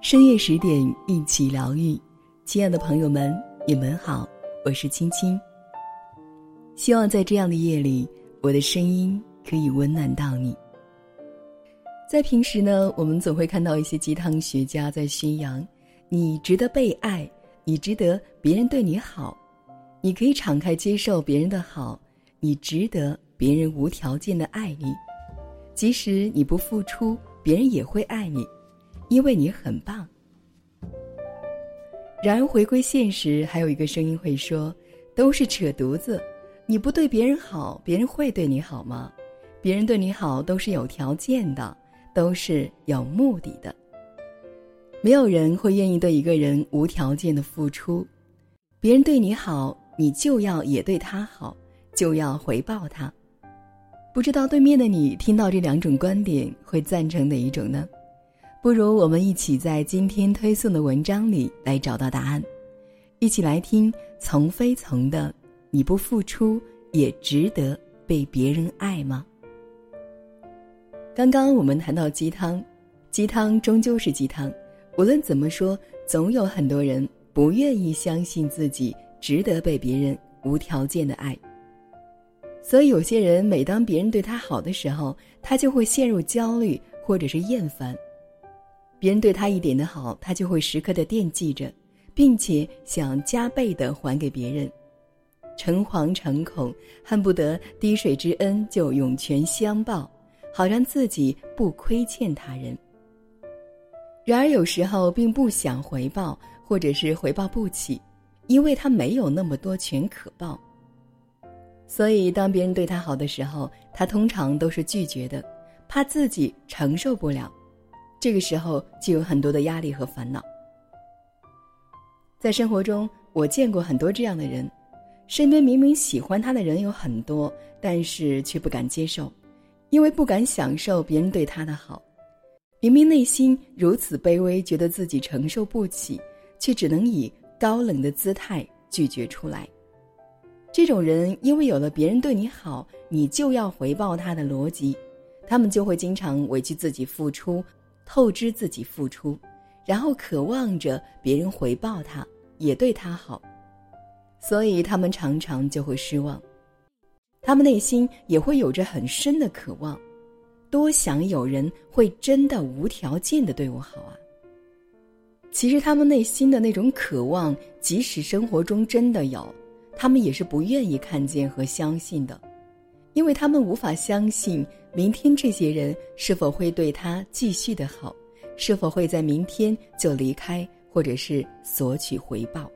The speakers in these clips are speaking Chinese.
深夜十点，一起疗愈。亲爱的朋友们，你们好，我是青青。希望在这样的夜里，我的声音可以温暖到你。在平时呢，我们总会看到一些鸡汤学家在宣扬：你值得被爱，你值得别人对你好，你可以敞开接受别人的好，你值得别人无条件的爱你，即使你不付出，别人也会爱你。因为你很棒。然而，回归现实，还有一个声音会说：“都是扯犊子！你不对别人好，别人会对你好吗？别人对你好都是有条件的，都是有目的的。没有人会愿意对一个人无条件的付出。别人对你好，你就要也对他好，就要回报他。不知道对面的你听到这两种观点，会赞成哪一种呢？”不如我们一起在今天推送的文章里来找到答案，一起来听从非从的“你不付出也值得被别人爱吗？”刚刚我们谈到鸡汤，鸡汤终究是鸡汤，无论怎么说，总有很多人不愿意相信自己值得被别人无条件的爱。所以，有些人每当别人对他好的时候，他就会陷入焦虑或者是厌烦。别人对他一点的好，他就会时刻的惦记着，并且想加倍的还给别人，诚惶诚恐，恨不得滴水之恩就涌泉相报，好让自己不亏欠他人。然而有时候并不想回报，或者是回报不起，因为他没有那么多钱可报。所以当别人对他好的时候，他通常都是拒绝的，怕自己承受不了。这个时候就有很多的压力和烦恼。在生活中，我见过很多这样的人，身边明明喜欢他的人有很多，但是却不敢接受，因为不敢享受别人对他的好。明明内心如此卑微，觉得自己承受不起，却只能以高冷的姿态拒绝出来。这种人，因为有了别人对你好，你就要回报他的逻辑，他们就会经常委屈自己付出。透支自己付出，然后渴望着别人回报他，也对他好，所以他们常常就会失望。他们内心也会有着很深的渴望，多想有人会真的无条件的对我好啊。其实他们内心的那种渴望，即使生活中真的有，他们也是不愿意看见和相信的。因为他们无法相信明天这些人是否会对他继续的好，是否会在明天就离开，或者是索取回报。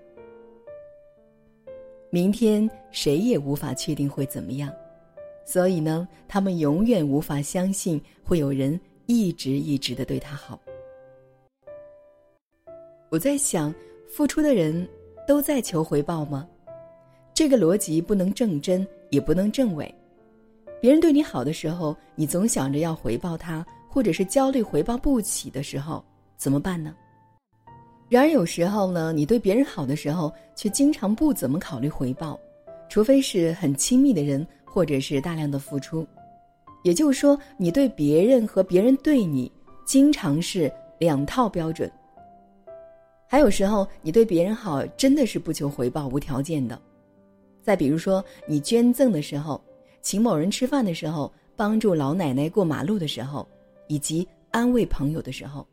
明天谁也无法确定会怎么样，所以呢，他们永远无法相信会有人一直一直的对他好。我在想，付出的人都在求回报吗？这个逻辑不能正真，也不能正伪。别人对你好的时候，你总想着要回报他，或者是焦虑回报不起的时候，怎么办呢？然而有时候呢，你对别人好的时候，却经常不怎么考虑回报，除非是很亲密的人，或者是大量的付出。也就是说，你对别人和别人对你，经常是两套标准。还有时候，你对别人好，真的是不求回报、无条件的。再比如说，你捐赠的时候。请某人吃饭的时候，帮助老奶奶过马路的时候，以及安慰朋友的时候，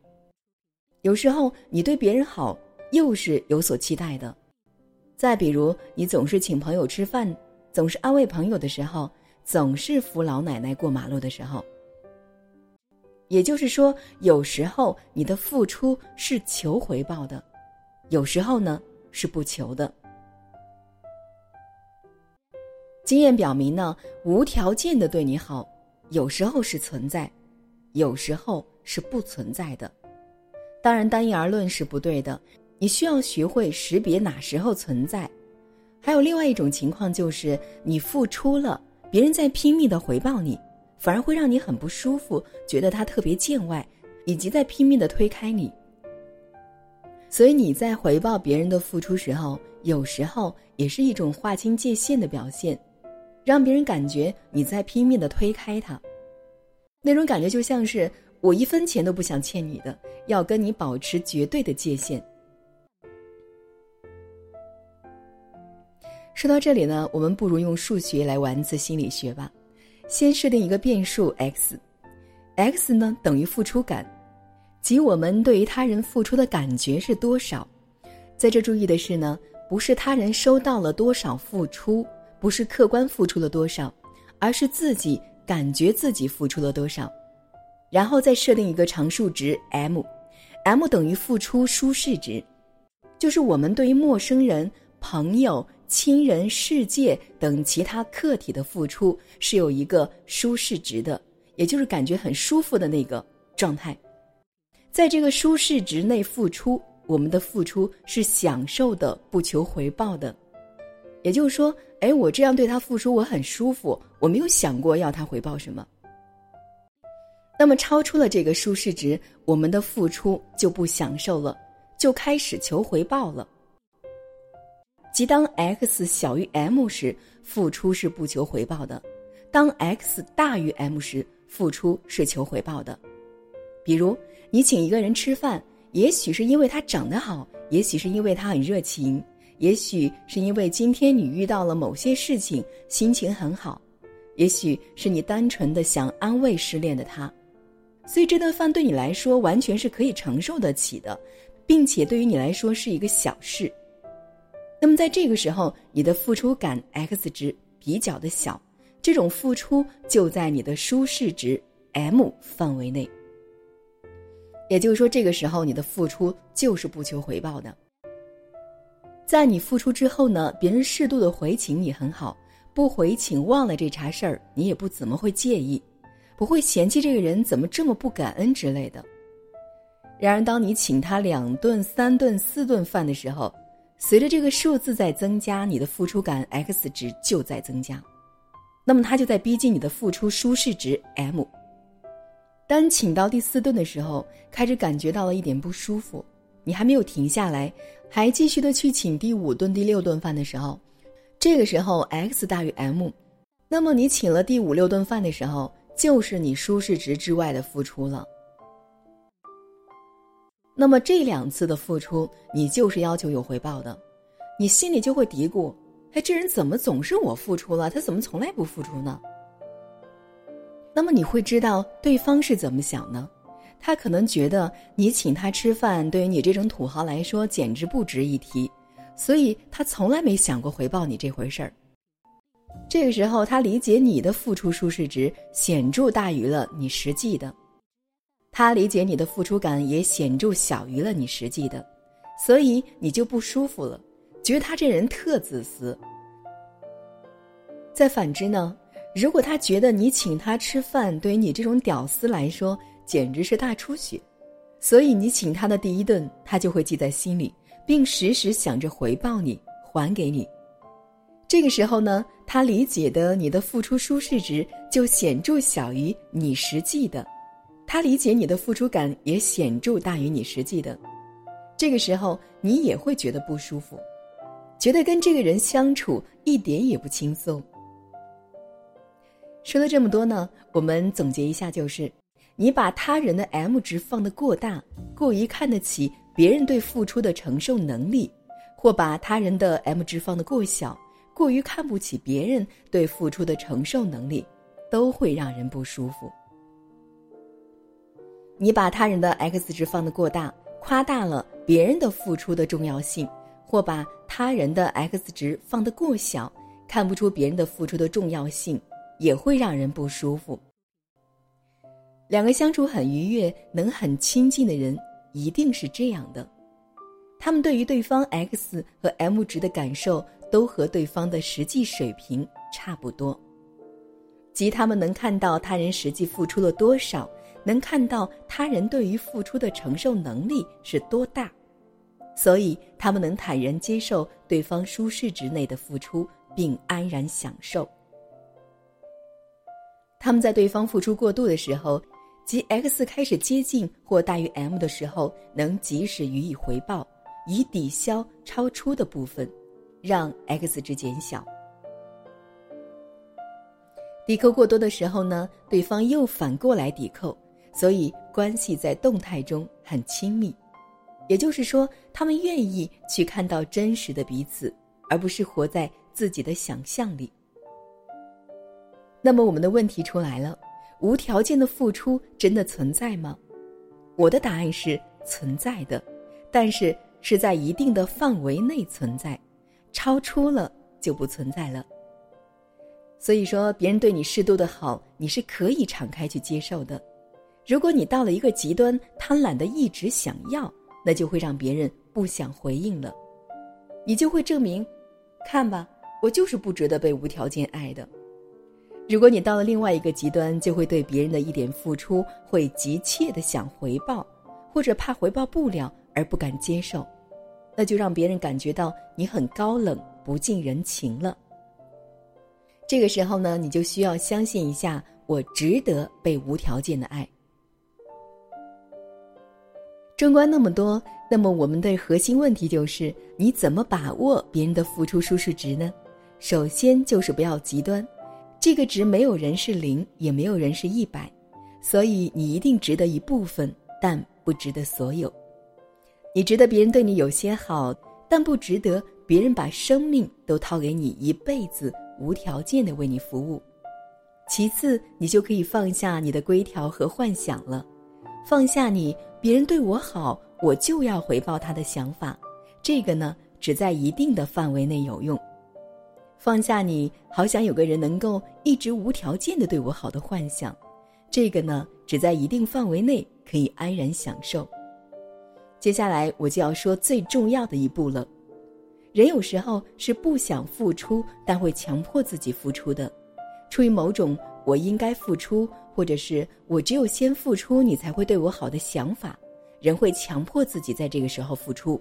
有时候你对别人好又是有所期待的。再比如，你总是请朋友吃饭，总是安慰朋友的时候，总是扶老奶奶过马路的时候，也就是说，有时候你的付出是求回报的，有时候呢是不求的。经验表明呢，无条件的对你好，有时候是存在，有时候是不存在的。当然，单一而论是不对的。你需要学会识别哪时候存在。还有另外一种情况，就是你付出了，别人在拼命的回报你，反而会让你很不舒服，觉得他特别见外，以及在拼命的推开你。所以你在回报别人的付出时候，有时候也是一种划清界限的表现。让别人感觉你在拼命的推开他，那种感觉就像是我一分钱都不想欠你的，要跟你保持绝对的界限。说到这里呢，我们不如用数学来玩次心理学吧。先设定一个变数 x，x 呢等于付出感，即我们对于他人付出的感觉是多少。在这注意的是呢，不是他人收到了多少付出，不是客观付出了多少，而是自己。感觉自己付出了多少，然后再设定一个常数值 m，m 等于付出舒适值，就是我们对于陌生人、朋友、亲人、世界等其他客体的付出是有一个舒适值的，也就是感觉很舒服的那个状态。在这个舒适值内付出，我们的付出是享受的，不求回报的。也就是说。哎，我这样对他付出，我很舒服，我没有想过要他回报什么。那么超出了这个舒适值，我们的付出就不享受了，就开始求回报了。即当 x 小于 m 时，付出是不求回报的；当 x 大于 m 时，付出是求回报的。比如，你请一个人吃饭，也许是因为他长得好，也许是因为他很热情。也许是因为今天你遇到了某些事情，心情很好；也许是你单纯的想安慰失恋的他，所以这顿饭对你来说完全是可以承受得起的，并且对于你来说是一个小事。那么在这个时候，你的付出感 x 值比较的小，这种付出就在你的舒适值 m 范围内。也就是说，这个时候你的付出就是不求回报的。在你付出之后呢，别人适度的回请你很好，不回请忘了这茬事儿，你也不怎么会介意，不会嫌弃这个人怎么这么不感恩之类的。然而，当你请他两顿、三顿、四顿饭的时候，随着这个数字在增加，你的付出感 x 值就在增加，那么他就在逼近你的付出舒适值 m。当请到第四顿的时候，开始感觉到了一点不舒服。你还没有停下来，还继续的去请第五顿、第六顿饭的时候，这个时候 x 大于 m，那么你请了第五六顿饭的时候，就是你舒适值之外的付出了。那么这两次的付出，你就是要求有回报的，你心里就会嘀咕：哎，这人怎么总是我付出了，他怎么从来不付出呢？那么你会知道对方是怎么想呢？他可能觉得你请他吃饭，对于你这种土豪来说简直不值一提，所以他从来没想过回报你这回事儿。这个时候，他理解你的付出舒适值显著大于了你实际的，他理解你的付出感也显著小于了你实际的，所以你就不舒服了，觉得他这人特自私。再反之呢，如果他觉得你请他吃饭，对于你这种屌丝来说，简直是大出血，所以你请他的第一顿，他就会记在心里，并时时想着回报你，还给你。这个时候呢，他理解的你的付出舒适值就显著小于你实际的，他理解你的付出感也显著大于你实际的。这个时候，你也会觉得不舒服，觉得跟这个人相处一点也不轻松。说了这么多呢，我们总结一下就是。你把他人的 M 值放得过大，过于看得起别人对付出的承受能力，或把他人的 M 值放得过小，过于看不起别人对付出的承受能力，都会让人不舒服。你把他人的 X 值放得过大，夸大了别人的付出的重要性，或把他人的 X 值放得过小，看不出别人的付出的重要性，也会让人不舒服。两个相处很愉悦、能很亲近的人，一定是这样的。他们对于对方 X 和 M 值的感受，都和对方的实际水平差不多，即他们能看到他人实际付出了多少，能看到他人对于付出的承受能力是多大，所以他们能坦然接受对方舒适值内的付出，并安然享受。他们在对方付出过度的时候。即 x 开始接近或大于 m 的时候，能及时予以回报，以抵消超出的部分，让 x 值减小。抵扣过多的时候呢，对方又反过来抵扣，所以关系在动态中很亲密。也就是说，他们愿意去看到真实的彼此，而不是活在自己的想象里。那么，我们的问题出来了：无条件的付出真的存在吗？我的答案是存在的，但是是在一定的范围内存在，超出了就不存在了。所以说，别人对你适度的好，你是可以敞开去接受的。如果你到了一个极端，贪婪的一直想要。那就会让别人不想回应了，你就会证明，看吧，我就是不值得被无条件爱的。如果你到了另外一个极端，就会对别人的一点付出会急切的想回报，或者怕回报不了而不敢接受，那就让别人感觉到你很高冷、不近人情了。这个时候呢，你就需要相信一下，我值得被无条件的爱。纵观那么多，那么我们的核心问题就是：你怎么把握别人的付出舒适值呢？首先就是不要极端，这个值没有人是零，也没有人是一百，所以你一定值得一部分，但不值得所有。你值得别人对你有些好，但不值得别人把生命都掏给你，一辈子无条件的为你服务。其次，你就可以放下你的规条和幻想了，放下你。别人对我好，我就要回报他的想法，这个呢，只在一定的范围内有用。放下你好想有个人能够一直无条件的对我好的幻想，这个呢，只在一定范围内可以安然享受。接下来我就要说最重要的一步了。人有时候是不想付出，但会强迫自己付出的，出于某种我应该付出。或者是我只有先付出，你才会对我好的想法，人会强迫自己在这个时候付出。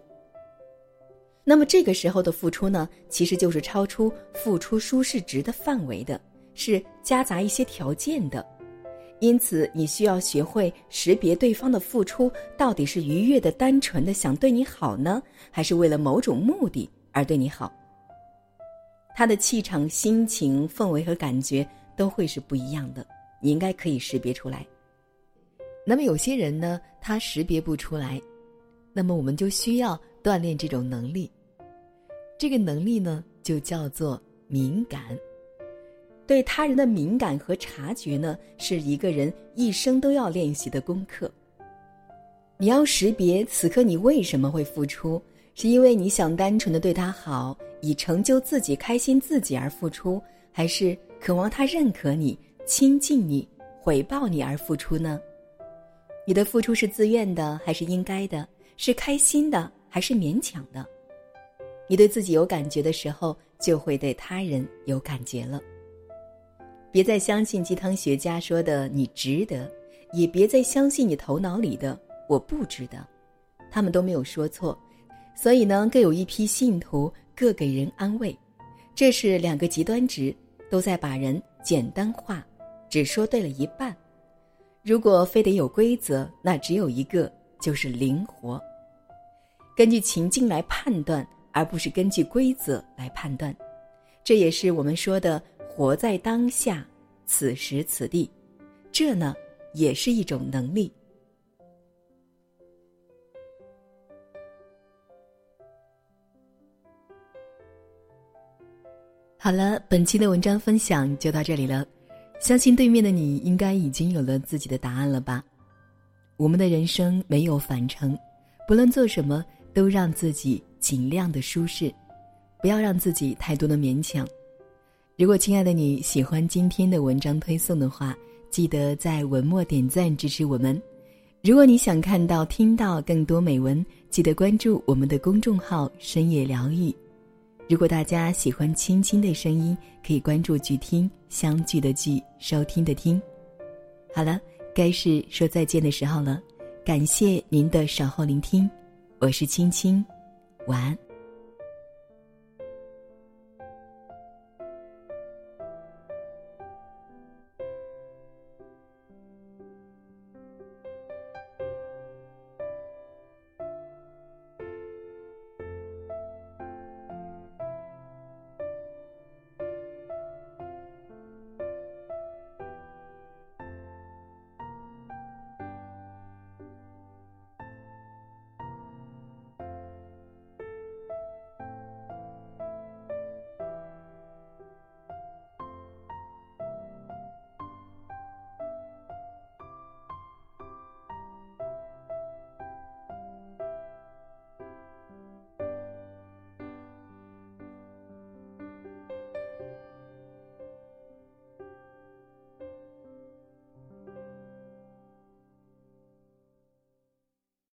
那么这个时候的付出呢，其实就是超出付出舒适值的范围的，是夹杂一些条件的。因此，你需要学会识别对方的付出到底是愉悦的、单纯的想对你好呢，还是为了某种目的而对你好。他的气场、心情、氛围和感觉都会是不一样的。你应该可以识别出来。那么有些人呢，他识别不出来，那么我们就需要锻炼这种能力。这个能力呢，就叫做敏感。对他人的敏感和察觉呢，是一个人一生都要练习的功课。你要识别此刻你为什么会付出，是因为你想单纯的对他好，以成就自己、开心自己而付出，还是渴望他认可你？亲近你、回报你而付出呢？你的付出是自愿的还是应该的？是开心的还是勉强的？你对自己有感觉的时候，就会对他人有感觉了。别再相信鸡汤学家说的“你值得”，也别再相信你头脑里的“我不值得”，他们都没有说错。所以呢，各有一批信徒，各给人安慰，这是两个极端值，都在把人简单化。只说对了一半，如果非得有规则，那只有一个，就是灵活。根据情境来判断，而不是根据规则来判断，这也是我们说的活在当下，此时此地。这呢，也是一种能力。好了，本期的文章分享就到这里了。相信对面的你应该已经有了自己的答案了吧？我们的人生没有返程，不论做什么，都让自己尽量的舒适，不要让自己太多的勉强。如果亲爱的你喜欢今天的文章推送的话，记得在文末点赞支持我们。如果你想看到、听到更多美文，记得关注我们的公众号“深夜疗愈”。如果大家喜欢青青的声音，可以关注“剧听”相聚的聚，收听的听。好了，该是说再见的时候了。感谢您的守候聆听，我是青青，晚安。